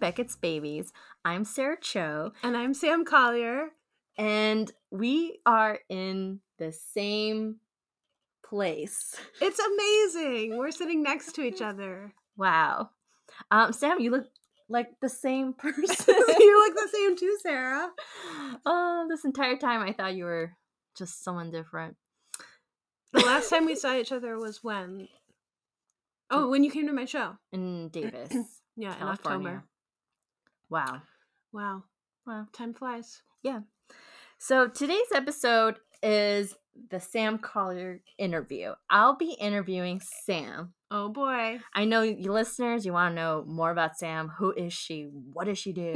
listeners. You're listening to Beckett's Babies. I'm Sarah Cho. And I'm Sam Collier. And we are in the same place. It's amazing. We're sitting next to each other. Wow. Um, Sam, you look like the same person. you look the same too, Sarah. Oh, this entire time I thought you were just someone different. The last time we saw each other was when? Oh, when you came to my show. In Davis. yeah, California. in October. Wow. Wow. Wow. Time flies. Yeah. So today's episode is the Sam Collier interview. I'll be interviewing Sam. Oh boy. I know you listeners, you want to know more about Sam. Who is she? What does she do?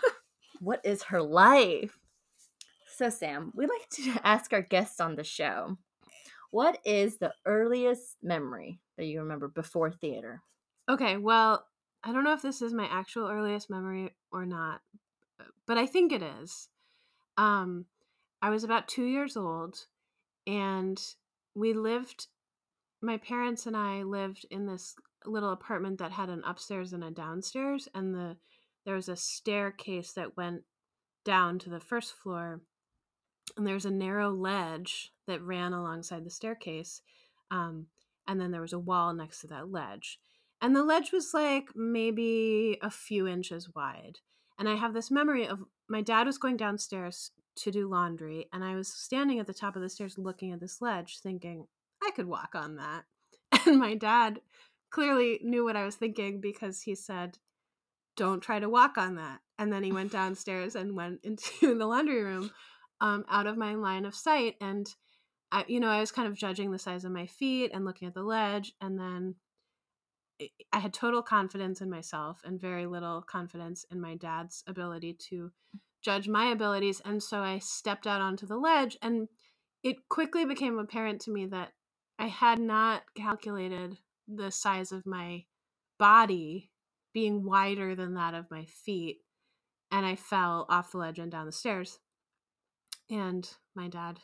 what is her life? So, Sam, we like to ask our guests on the show what is the earliest memory that you remember before theater? okay, well, I don't know if this is my actual earliest memory or not, but I think it is. Um, I was about two years old, and we lived. My parents and I lived in this little apartment that had an upstairs and a downstairs, and the there was a staircase that went down to the first floor, and there's a narrow ledge that ran alongside the staircase, um, and then there was a wall next to that ledge, and the ledge was like maybe a few inches wide. And I have this memory of my dad was going downstairs to do laundry, and I was standing at the top of the stairs looking at this ledge, thinking, I could walk on that. And my dad clearly knew what I was thinking because he said, Don't try to walk on that. And then he went downstairs and went into the laundry room um, out of my line of sight. And I, you know, I was kind of judging the size of my feet and looking at the ledge. And then I- had total confidence in myself and very little confidence in my dad's ability to judge my abilities. And so I stepped out onto the ledge, and it quickly became apparent to me that I had not calculated the size of my body being wider than that of my feet. And I fell off the ledge and down the stairs. And my dad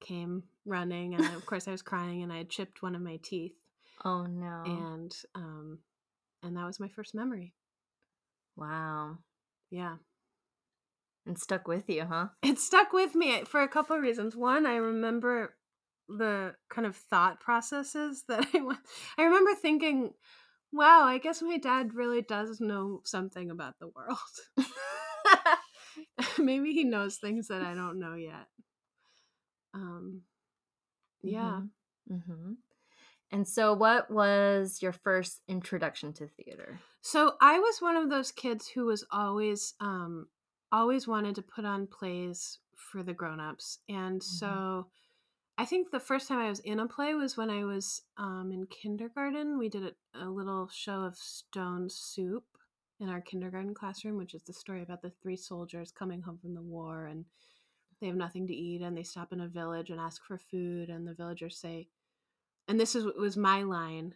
came running, and of course I was crying, and I had chipped one of my teeth Oh no. and um and that was my first memory wow. yeah And stuck with you, huh? it stuck with me for a couple of reasons one i remember the kind of thought processes that i went i remember thinking wow i guess my dad really does know something about the world maybe he knows things that i don't know yet um yeah Mm-hmm. And so, what was your first introduction to theater? So I was one of those kids who was always um always wanted to put on plays for the grown-ups. And so I think the first time I was in a play was when I was um in kindergarten. We did a, a little show of Stone Soup in our kindergarten classroom, which is the story about the three soldiers coming home from the war and they have nothing to eat and they stop in a village and ask for food and the villagers say and this is was my line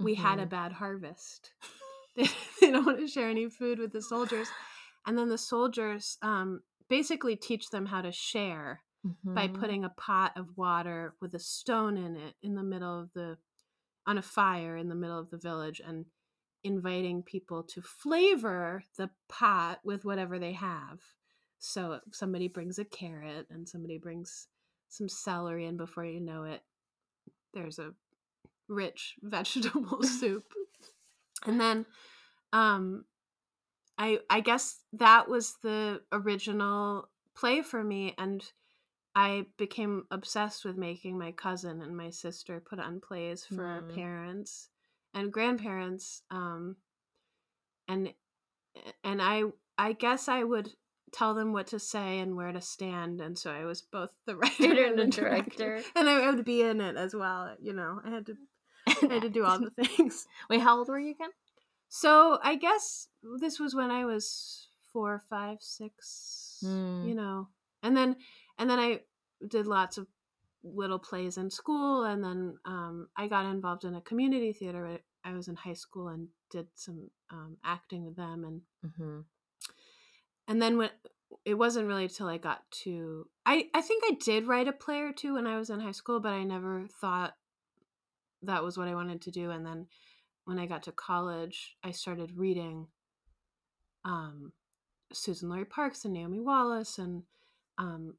we had a Mhm. bad harvest. they, they don't want to share any food with the soldiers. And then the soldiers um, basically teach them how to share by Mhm. putting a pot of water with a stone in it in the middle of the, on a fire in the middle of the village and inviting people to flavor the pot with whatever they have. So somebody brings a carrot and somebody brings some celery, and before you know it, there's a rich vegetable soup. And then um I I guess that was the original play for me and I became obsessed with making my cousin and my sister put on plays for our Mm. parents and grandparents um and and I I guess I would tell them what to say and where to stand and so I was both the writer and the director director. and I would be in it as well you know I had to I had to do all the things Wait, how old were you again? so I guess this was when I was four, five, six, Mm. you know, and then and then I did lots of little plays in school, and then um, I got involved in a community theater. I was in high school and did some um, acting with them, and Mm-hmm. And then when it wasn't really until I got to I I think I did write a play or two when I was in high school, but I never thought that was what I wanted to do. And then when I got to college, I started reading um, Suzan-Lori Parks and Naomi Wallace and um,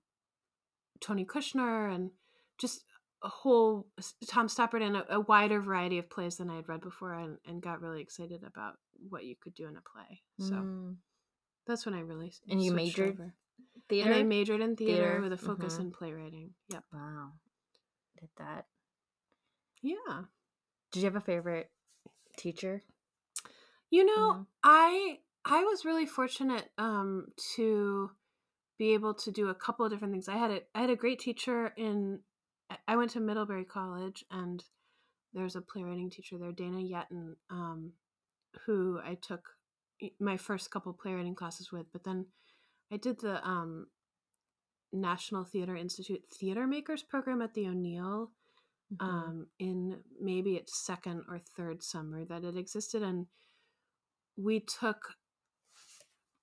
Tony Kushner and just a whole Tom Stoppard and a, a, wider variety of plays than I had read before and, and got really excited about what you could do in a play. So mm. That's when I really and you majored over. theater. And I majored in theater, theater. with a focus mm-hmm. in playwriting. Yep. Wow, did that? Yeah. Did you have a favorite teacher? You know, mm-hmm. I I was really fortunate um, to be able to do a couple of different things. I had a I had a great teacher in I went to Middlebury College and there's a playwriting teacher there, Dana Yeaton, um, who I took my first couple playwriting classes with. But then I did the um, National Theater Institute Theater Makers program at the O'Neill mm-hmm. um, in maybe its second or third summer that it existed. And we took,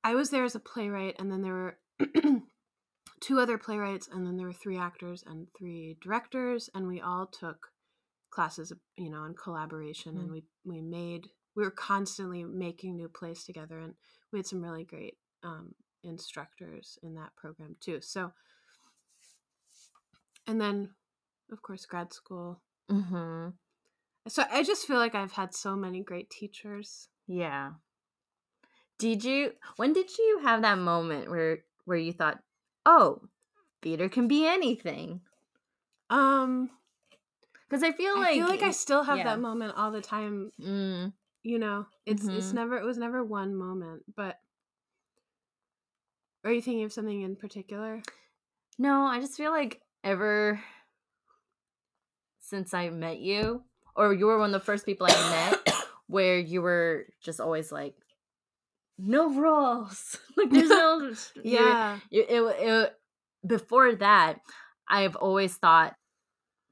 I was there as a playwright, and then there were two other playwrights, and then there were three actors and three directors, and we all took classes, you know, in collaboration, mm. and we we made we were constantly making new plays together, and we had some really great um, instructors in that program too. So, and then, of course, grad school. Mm-hmm. So I just feel like I've had so many great teachers. Yeah. Did you? When did you have that moment where where you thought, oh, theater can be anything. Um, because I feel like I feel like I still have yeah. that moment all the time. Mm. You know, it's mm-hmm. it's never it was never one moment. But are you thinking of something in particular? No, I just feel like ever since I met you, or you were one of the first people I met, where you were just always like, no rules. like there's no yeah. It, it, it, before that, I've always thought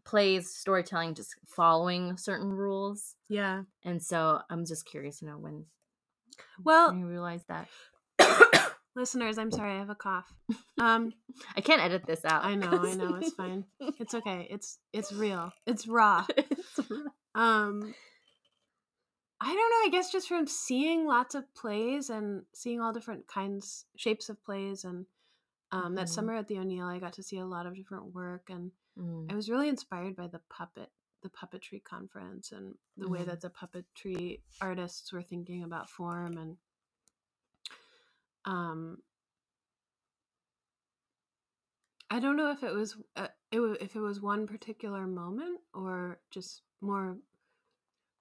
plays storytelling just following certain rules. Yeah. And so I'm just curious to know when. Well, you realize that. Listeners, I'm sorry, I have a cough. Um, I can't edit this out. I know, I know, it's fine. It's okay. It's it's real. It's raw. it's raw. Um, I don't know. I guess just from seeing lots of plays and seeing all different kinds, shapes of plays, and um, mm-hmm. that summer at the O'Neill, I got to see a lot of different work, and mm. I was really inspired by the puppet, the puppetry conference, and the mm. way that the puppetry artists were thinking about form, and um, I don't know if it was uh, it if it was one particular moment or just more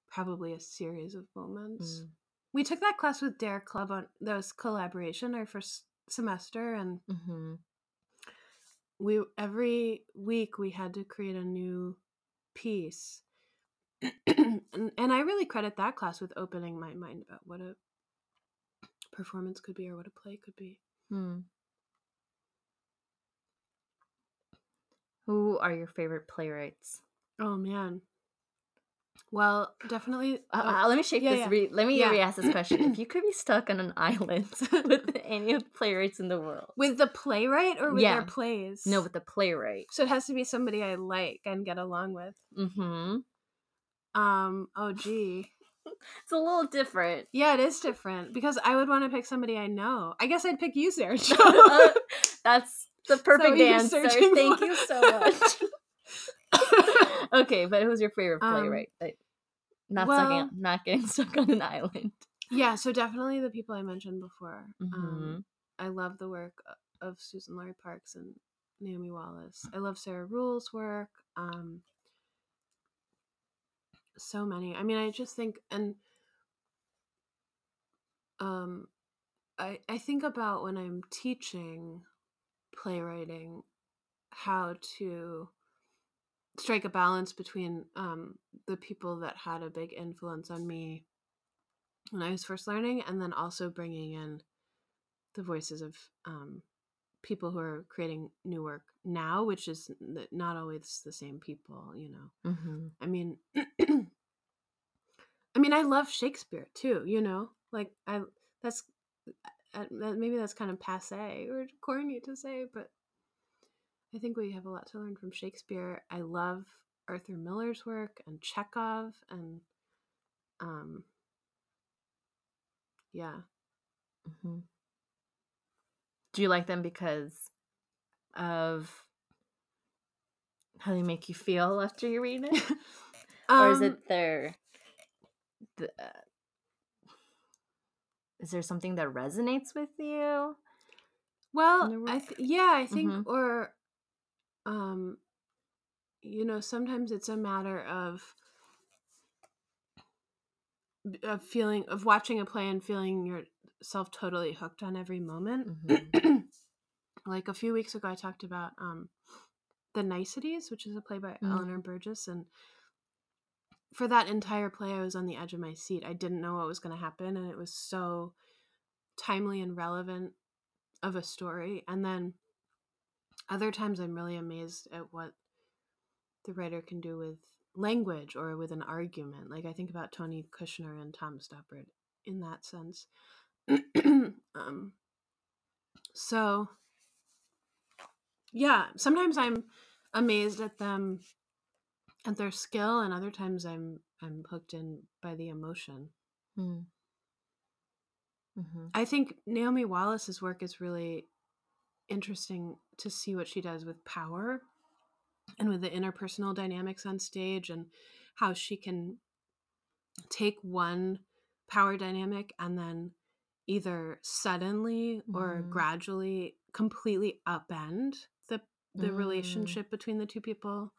probably a series of moments. Mm. We took that class with Dare Clubb on that was collaboration our first semester, and mm-hmm. We every week we had to create a new piece. and, and I really credit that class with opening my mind about what a performance could be or what a play could be. Hmm. Who are your favorite playwrights? Oh man. Well, definitely. Uh, oh, uh, let me shake yeah, this. Yeah. Re- let me yeah. re-ask this question: If you could be stuck on an island with any of the playwrights in the world, with the playwright or with their plays? No, with the playwright. So it has to be somebody I like and get along with. Mm-hmm. Um. Oh, gee. it's a little different. Yeah, it is different because I would want to pick somebody I know. I guess I'd pick you, Sarah. uh, that's the perfect answer. Thank for? you so much. okay, but who's your favorite um, playwright? Um, not well, stuck, not getting stuck on an island. Yeah, so definitely the people I mentioned before. Um, mm-hmm. Um, I love the work of Suzan-Lori Parks and Naomi Wallace. I love Sarah Ruhl's work. Um, so many. I mean, I just think and um, I I think about when I'm teaching playwriting how to strike a balance between um, the people that had a big influence on me when I was first learning, and then also bringing in the voices of um, people who are creating new work now, which is not always the same people, you know. Mm-hmm. I mean, I mean, I love Shakespeare too, you know. Like I, that's uh, maybe that's kind of passe or corny to say, but I think we have a lot to learn from Shakespeare. I love Arthur Miller's work and Chekhov and um yeah Mhm. Do you like them because of how they make you feel after you read it? or is Um, it their the, uh, is there something that resonates with you? well i th- yeah i think Mhm. or um you know sometimes it's a matter of of feeling of watching a play and feeling yourself totally hooked on every moment Mhm. like a few weeks ago i talked about um the niceties which is a play by Mm. eleanor burgess and for that entire play i was on the edge of my seat i didn't know what was going to happen and it was so timely and relevant of a story and then other times i'm really amazed at what the writer can do with language or with an argument like i think about tony kushner and tom stoppard in that sense um, so yeah sometimes i'm amazed at them at their skill and other times i'm i'm hooked in by the emotion Mm. Mhm. i think naomi wallace's work is really interesting to see what she does with power and with the interpersonal dynamics on stage and how she can take one power dynamic and then either suddenly or Mhm. gradually completely upend the the Mm. relationship between the two people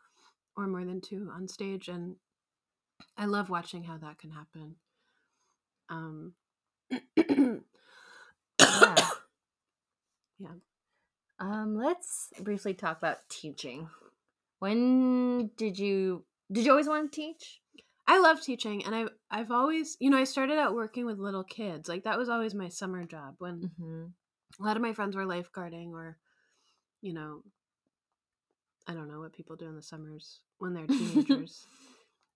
or more than two on stage and i love watching how that can happen um Yeah. Yeah. Um, let's briefly talk about teaching. When did you did you always want to teach? I love teaching and I I've always, you know, I started out working with little kids. Like that was always my summer job when Mm-hmm. a lot of my friends were lifeguarding or you know, I don't know what people do in the summers when they're teenagers.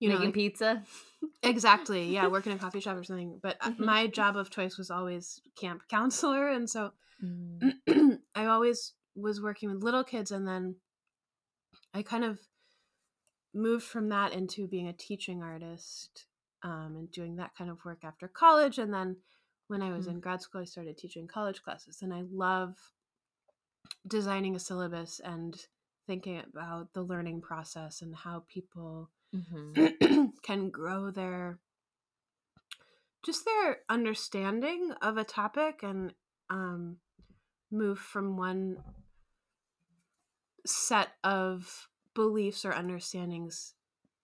You know, Making like- pizza. exactly. Yeah, working in a coffee shop or something. But uh, Mhm. my job of choice was always camp counselor and so Mm. I always was working with little kids and then I kind of moved from that into being a teaching artist um, and doing that kind of work after college. And then when I was Mm. in grad school, I started teaching college classes. And I love designing a syllabus and thinking about the learning process and how people Mm-hmm. can grow their just their understanding of a topic and um, move from one set of beliefs or understandings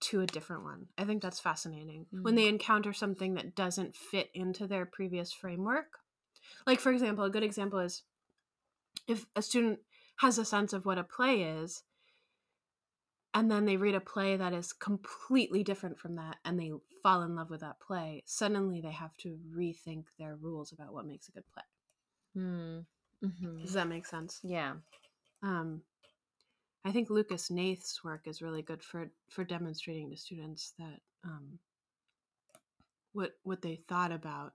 to a different one. I think that's fascinating. When Mm. they encounter something that doesn't fit into their previous framework. Like, for example, a good example is if a student has a sense of what a play is, and then they read a play that is completely different from that, and they fall in love with that play, suddenly they have to rethink their rules about what makes a good play. Mm-hmm. Does that make sense? Yeah. um, I think Lucas Hnath's work is really good for for demonstrating to students that um, what what they thought about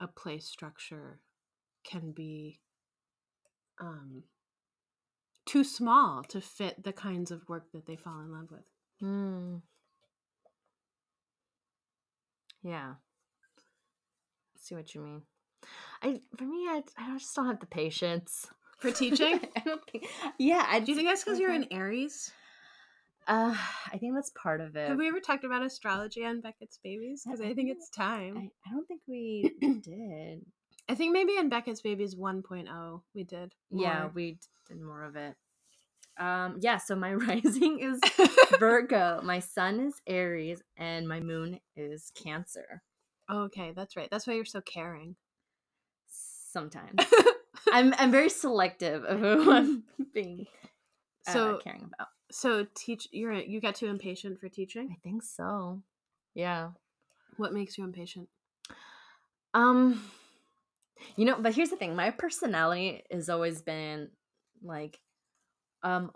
a play structure can be um, too small to fit the kinds of work that they fall in love with. Mm. Yeah. See what you mean. I for me, I, I just don't have the patience For teaching? I don't think. Yeah, I Do you think that's because you're in Aries? Uh, I think that's part of it. Have we ever talked about astrology on Beckett's Babies? Because I think- it's time. I, I don't think we did. I think maybe in Beckett's Babies 1.0 we did. Yeah, we did more of it. Um, yeah. So my rising is Virgo, my sun is Aries, and my moon is Cancer. okay, that's right. That's why you're so caring. Sometimes I'm I'm very selective of who I'm being uh, So- caring about. So teach you're you get too impatient for teaching. I think so. Yeah. What makes you impatient? Um you know, but here's the thing. My personality has always been like um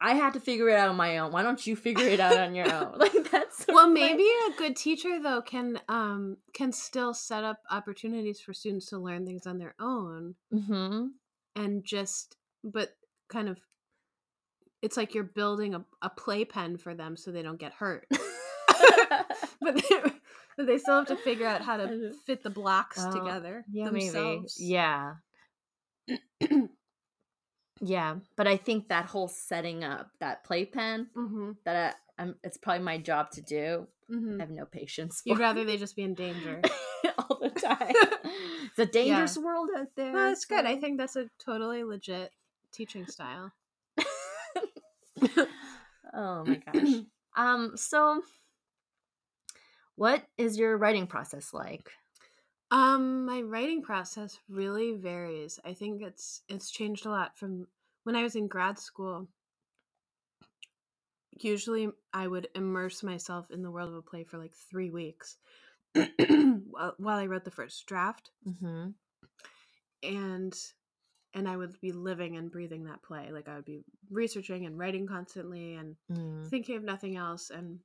I had to figure it out on my own. Why don't you figure it out on your own? Like that's Well, maybe a good teacher though can um can still set up opportunities for students to learn things on their own Mhm. and just but kind of it's like you're building a, a playpen for them so they don't get hurt. but they, still have to figure out how to fit the blocks Oh, together yeah, themselves. maybe. Yeah. yeah, but I think that whole setting up that playpen Mm-hmm. that I, I'm, it's probably my job to do. Mm-hmm. I have no patience. You'd rather they just be in danger. all the time. it's a dangerous world out there. well, that's good. I think that's a totally legit teaching style. oh my gosh. Um. So, what is your writing process like? Um, my writing process really varies. I think it's it's changed a lot from when I was in grad school. Usually, I would immerse myself in the world of a play for like three weeks while while I wrote the first draft, Mm-hmm. and and I would be living and breathing that play. Like I would be researching and writing constantly and Mm. thinking of nothing else. And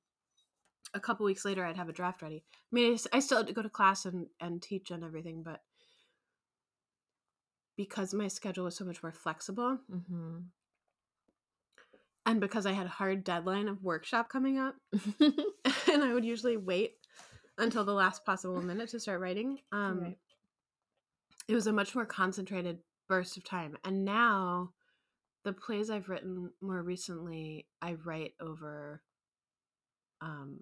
a couple weeks later, I'd have a draft ready. I mean, I still had to go to class and, and teach and everything, but because my schedule was so much more flexible Mm-hmm. and because I had a hard deadline of workshop coming up, and I would usually wait until the last possible minute to start writing, um, Right. it was a much more concentrated burst of time. And now, the plays I've written more recently, I write over um,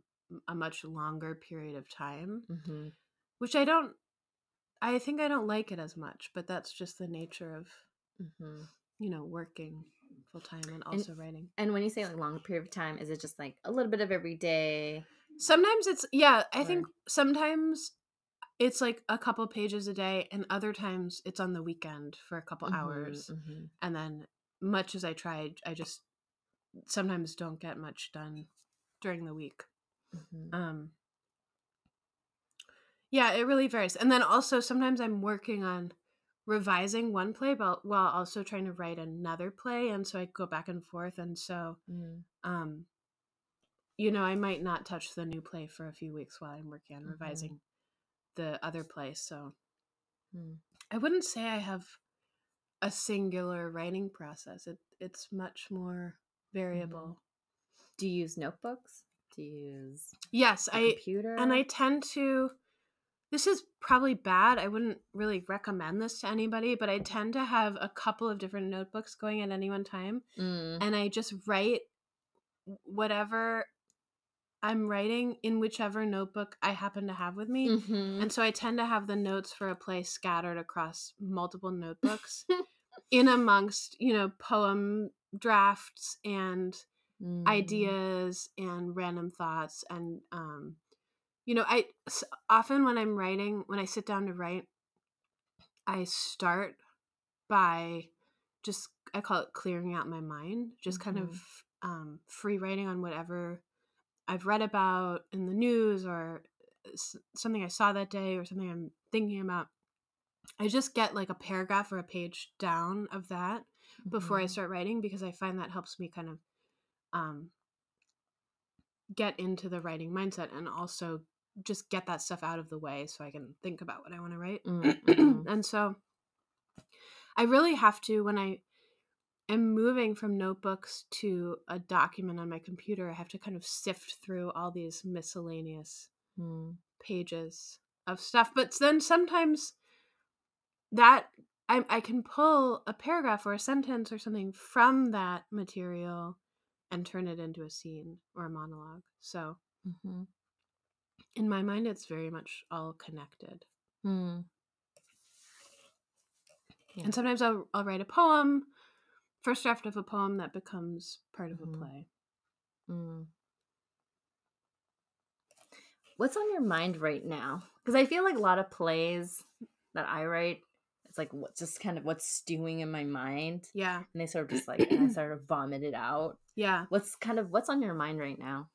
a much longer period of time, mm-hmm. which I don't. I think I don't like it as much, but that's just the nature of Mm-hmm. you know working full time and also writing. And when you say like long period of time, is it just like a little bit of every day? Sometimes it's yeah, I think sometimes it's like a couple pages a day and other times it's on the weekend for a couple hours Mm-hmm. and then much as I tried, I just sometimes don't get much done during the week. Mm-hmm. Um Yeah, it really varies. And then also sometimes I'm working on revising one play but while also trying to write another play and so I go back and forth and so Mm. um you know i might not touch the new play for a few weeks while i'm working on Mhm. revising the other play so Mm. i wouldn't say i have a singular writing process it, it's much more variable Do you use notebooks? Do you use yes i computer? and i tend to this is probably bad i wouldn't really recommend this to anybody but i tend to have a couple of different notebooks going at any one time Mm. and I just write whatever I'm writing in whichever notebook I happen to have with me. Mhm. And so I tend to have the notes for a play scattered across multiple notebooks in amongst, you know, poem drafts and Mm. ideas and random thoughts and um you know, i often when I'm writing, when I sit down to write, I start by just I call it clearing out my mind, just kind Mhm. of um, free writing on whatever I've read about in the news or something I saw that day or something I'm thinking about. I just get like a paragraph or a page down of that before I Mhm. start writing because I find that helps me kind of um, get into the writing mindset and also just get that stuff out of the way so I can think about what I want to write. Mm, mhm. and so I really have to when I am moving from notebooks to a document on my computer, I have to kind of sift through all these miscellaneous Mm. pages of stuff. But then sometimes that I, I can pull a paragraph or a sentence or something from that material and turn it into a scene or a monologue. So Mhm. in my mind, it's very much all connected. Mm. Yeah. And sometimes I'll, I'll write a poem, first draft of a poem that becomes part of Mhm. a play. Mm. What's on your mind right now? Because I feel like a lot of plays that I write, it's like what's just kind of what's stewing in my mind, Yeah. and they sort of just like I sort of vomited out. Yeah. What's kind of what's on your mind right now?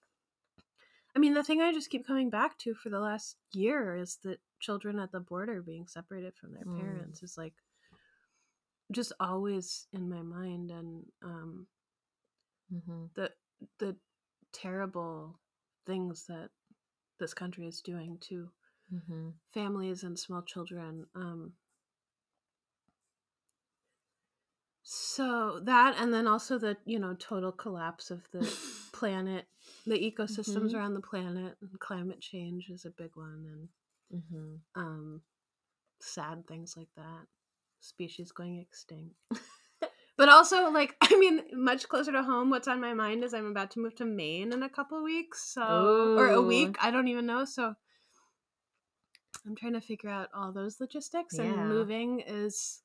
I mean, the thing I just keep coming back to for the last year is that children at the border being separated from their Mm. parents is like just always in my mind and um Mm-hmm. the the terrible things that this country is doing to Mm-hmm. families and small children um so that and then also the you know total collapse of the planet the ecosystems Mhm. around the planet and climate change is a big one and hmm um sad things like that species going extinct but also like i mean much closer to home what's on my mind is i'm about to move to maine in a couple weeks so or a week i don't even know so i'm trying to figure out all those logistics Yeah. and moving is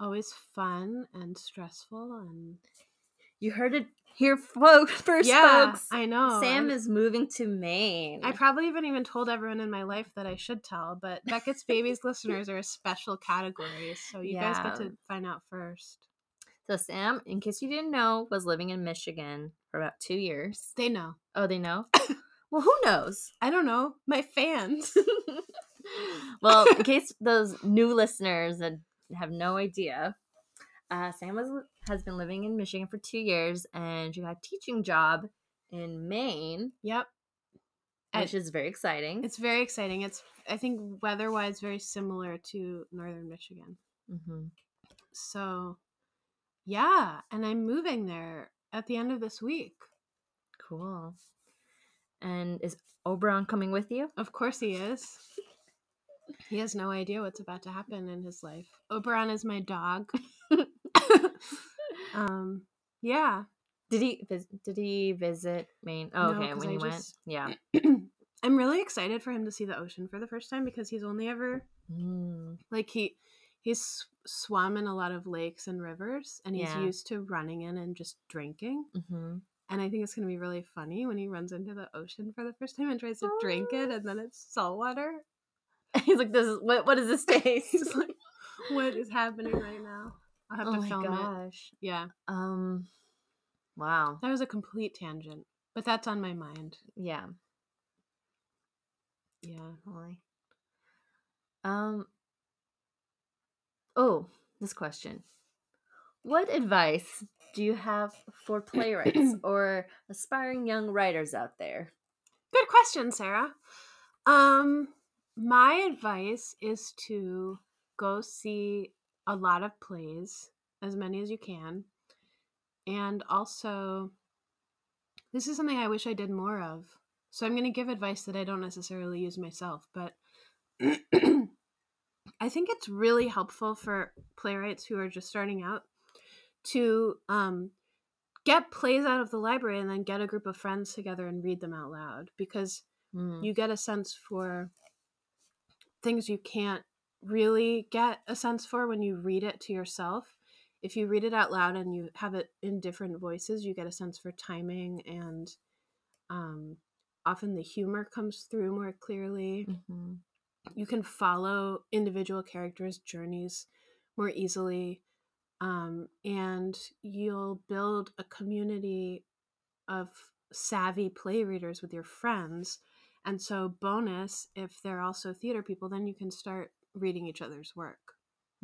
always fun and stressful and You heard it here, folks. First, yeah folks. i know Sam is moving to Maine. I probably haven't even told everyone in my life that I should tell, but Beckett's Babies listeners are a special category, so you guys get to find out first. so Sam, in case you didn't know, was living in Michigan for about two years. They know. Oh, they know. well, who knows? I don't know. My fans. well, in case those new listeners that have no idea, uh, Sam was has been living in Michigan for two years, and she got a teaching job in Maine, yep. which is very exciting. It's very exciting. It's I think weather-wise very similar to northern Michigan. hmm So, yeah, and I'm moving there at the end of this week. Cool. And is Oberon coming with you? Of course he is. He has no idea what's about to happen in his life. Oberon is my dog. um, yeah. Did he did he visit Maine? Oh, No, okay, when I he went, yeah. I'm really excited for him to see the ocean for the first time because he's only ever Mm, like he he's swum in a lot of lakes and rivers and he's Yeah. used to running in and just drinking. mhm. And I think it's gonna be really funny when he runs into the ocean for the first time and tries to drink it and then it's salt water. He's like, "This is what? What does this taste?" He's like, what is happening right now? I'll have "Oh to my film it. gosh." Yeah. Um, wow. That was a complete tangent. But that's on my mind. Yeah. Yeah. Definitely. Um. Oh, this question. What advice do you have for playwrights or aspiring young writers out there? Good question, Sarah. Um, my advice is to go see a lot of plays, as many as you can. And also, this is something I wish I did more of. So I'm going to give advice that I don't necessarily use myself, but I think it's really helpful for playwrights who are just starting out to um, get plays out of the library and then get a group of friends together and read them out loud because Mm, you get a sense for things you can't really get a sense for when you read it to yourself. If you read it out loud and you have it in different voices, you get a sense for timing and um, often the humor comes through more clearly. mhm. You can follow individual characters' journeys more easily. Um, and you'll build a community of savvy play readers with your friends. And so, bonus, if they're also theater people, then you can start reading each other's work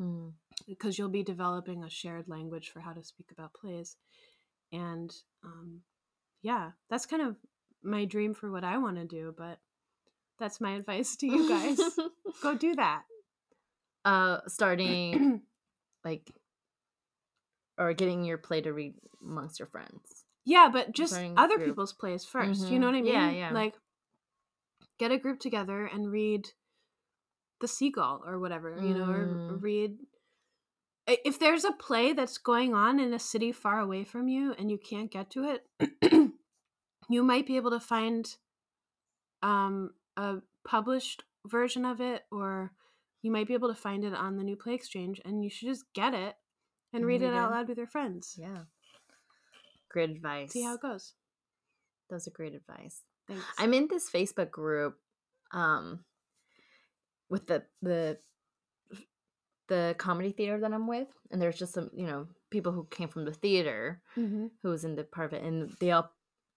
Mm. because you'll be developing a shared language for how to speak about plays. And um, yeah, that's kind of my dream for what I want to do, but that's my advice to you guys. Go do that. uh, starting like or getting your play to read amongst your friends. Yeah, but just Starting other group. people's plays 1st You Mhm. know what I mean? Yeah, yeah. Like, get a group together and read The Seagull or whatever, you know, or Mm. read. If there's a play that's going on in a city far away from you and you can't get to it, you might be able to find um, a published version of it, or you might be able to find it on the New Play Exchange, and you should just get it and And read it read out loud with your friends. Yeah. Great advice. See how it goes. that's a great advice. Thanks. I'm in this Facebook group um with the the the comedy theater that I'm with and there's just some, you know, people who came from the theater Mhm. who was in the part of it and they all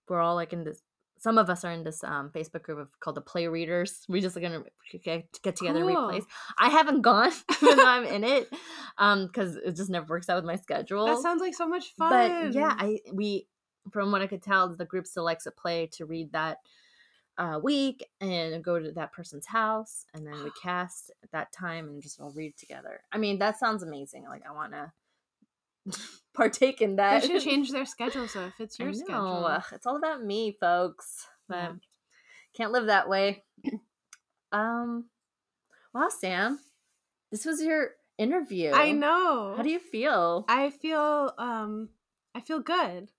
we're all like in this some of us are in this um, Facebook group of, called the Play Readers. We just like gonna get, get together and read Cool. plays. I haven't gone even though I'm in it because it just never works out with my schedule. That sounds like so much fun. But yeah, I we from what I could tell, the group selects a play to read that uh, week and go to that person's house, and then we cast at that time and just all read together. I mean, that sounds amazing. Like I want to partake in that. They should change their schedule so it fits your schedule. Ugh, It's all about me, folks. But Yeah. can't live that way. um wow, Sam. This was your interview. I know. How do you feel? I feel um I feel good.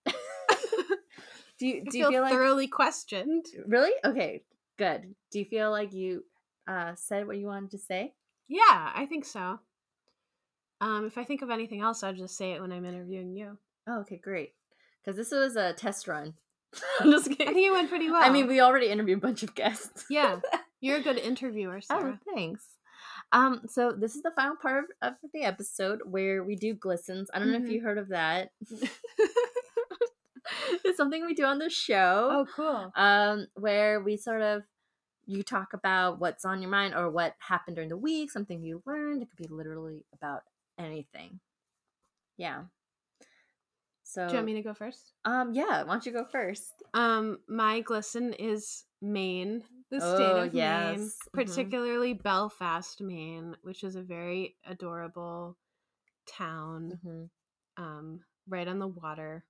Do you I do you feel, feel like thoroughly questioned. really? Okay, good. Do you feel like you uh said what you wanted to say? Yeah, I think so. Um, if I think of anything else, I'll just say it when I'm interviewing you. Oh, okay, great. Because this was a test run. I'm just kidding. I think it went pretty well. I mean, we already interviewed a bunch of guests. yeah, you're a good interviewer, Oh, Sarah. thanks. Um, so this is the final part of the episode where we do glistens. I don't know if Mhm. you heard of that. it's something we do on the show. oh, cool. Um, where we sort of you talk about what's on your mind or what happened during the week, something you learned. It could be literally about anything. Yeah. So Do you want me to go first? um yeah, why don't you go first? Um, my glisten is Maine, the state Oh, of Maine, yes. Mhm. particularly Belfast, Maine, which is a very adorable town, hmm um, right on the water.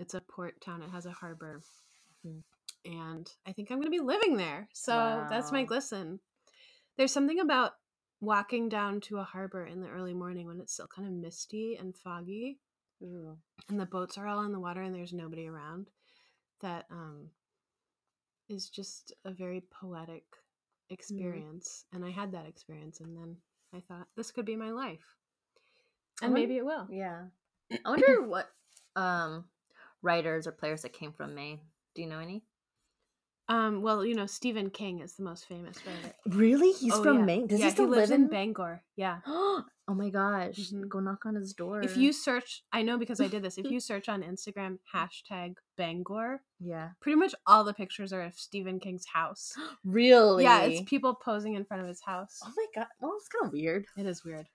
It's a port town. It has a harbor, Mhm. and I think I'm going to be living there. So that's my glisten. There's something about walking down to a harbor in the early morning when it's still kind of misty and foggy Ooh. and the boats are all in the water and there's nobody around that um is just a very poetic experience and i had that experience and then i thought this could be my life and wonder- maybe it will Yeah. I wonder what um writers or players that came from Maine. Do you know any? um well you know stephen king is the most famous writer Really? He's Oh, from yeah. Maine. Does yeah, he still lives live in in bangor yeah oh my gosh. Mhm. Go knock on his door. if you search i know because i did this if you search on instagram hashtag bangor Yeah. pretty much all the pictures are of stephen king's house Really? yeah it's people posing in front of his house Oh my god. Well, it's kind of weird. It is weird.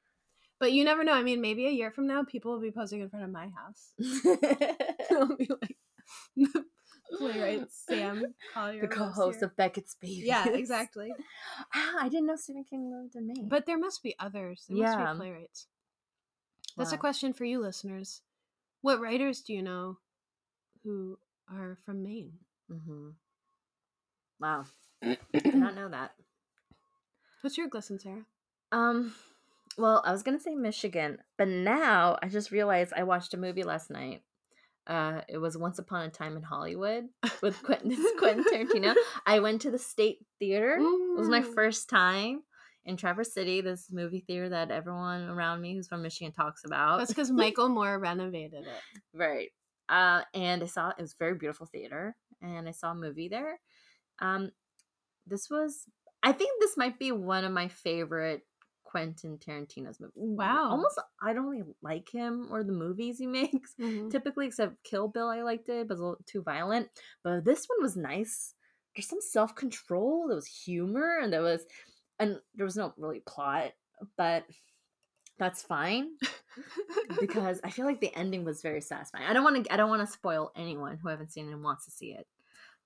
But you never know. I mean, maybe a year from now, people will be posing in front of my house. They'll be like, playwright Sam Collier. the co-host of Beckett's Babies. Yeah, exactly. Ah, I didn't know Stephen King lived in Maine. But there must be others. There must Yeah. be playwrights. That's a question for you, listeners. What writers do you know who are from Maine? Mm-hmm. Wow. Did not know that. What's your glisten, Sarah? Um, well, I was gonna say Michigan, but now I just realized I watched a movie last night. Uh, it was Once Upon a Time in Hollywood with Quentin, Quentin Tarantino. I went to the State Theater. It was my first time in Traverse City, this movie theater that everyone around me who's from Michigan talks about. That's because Michael Moore renovated it. Right. Uh, and I saw it was a very beautiful theater, and I saw a movie there. Um, this was, I think this might be one of my favorite Quentin Tarantino's movie. Wow. Almost, I don't really like him or the movies he makes Mhm. typically, except Kill Bill. I liked it, but it was a little too violent. But this one was nice. There's some self control. There was humor, and there was, and there was no really plot, but that's fine because I feel like the ending was very satisfying. I don't want to I don't want to spoil anyone who haven't seen it and wants to see it.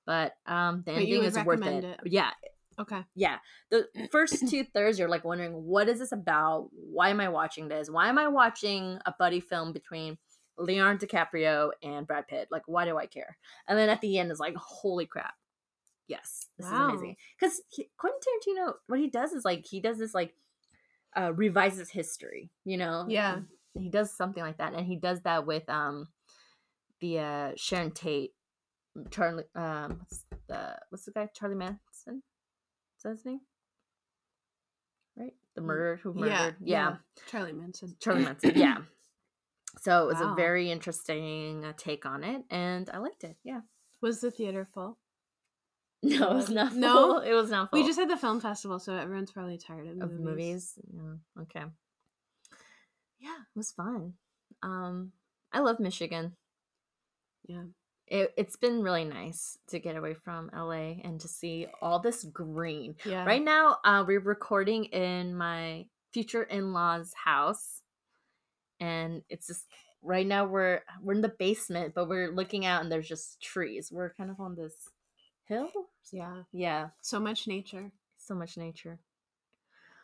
But um the But ending is worth it. it. Yeah. Okay. Yeah. The first two thirds you're like wondering what is this about? Why am I watching this? Why am I watching a buddy film between Leonardo DiCaprio and Brad Pitt? Like why do I care? And then at the end is like holy crap. Yes, this Wow. is amazing. Cuz Quentin Tarantino what he does is like he does this like uh revises history, you know? Yeah. he does something like that and he does that with um the uh sharon tate charlie um what's the what's the guy charlie manson is that his name right the murderer who Yeah, murdered yeah, Charlie Manson. charlie manson yeah so it was Wow. a very interesting uh, take on it and i liked it yeah Was the theater full? no it was not Full. No? it was not full We just had the film festival, so everyone's probably tired of, of movies. movies. Yeah. Okay. Yeah, it was fun. Um, I love Michigan. Yeah. It, it's been really nice to get away from LA and to see all this green. Yeah. Right now, uh, we're recording in my future in-laws' house, and it's just right now we're we're in the basement, but we're looking out and there's just trees. We're kind of on this hill. Yeah. Yeah, So much nature. so much nature.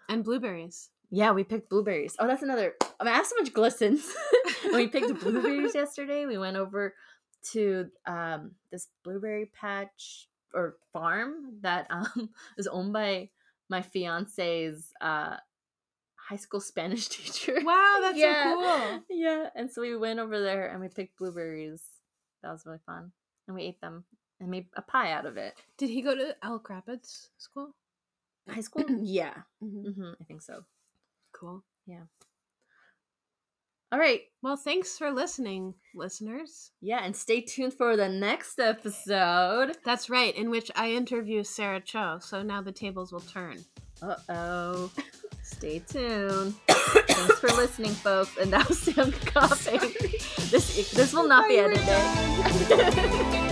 And blueberries. Yeah, we picked blueberries. Oh, that's another. I mean, I have so much glistens. we picked blueberries yesterday. We went over to um, this blueberry patch or farm that um, is owned by my fiance's uh, high school Spanish teacher. Wow, that's Yeah. so cool. Yeah, and so we went over there and we picked blueberries. That was really fun, and we ate them and made a pie out of it. Did he go to Elk Rapids school? High school? yeah, Mhm. hmm I think so. Cool. All right, Well, thanks for listening, listeners. yeah, and stay tuned for the next episode. That's right, in which I interview Sarah Cho. So now the tables will turn. Uh oh. Stay tuned. Thanks for listening, folks. And now Sam coughing. This this will not be edited.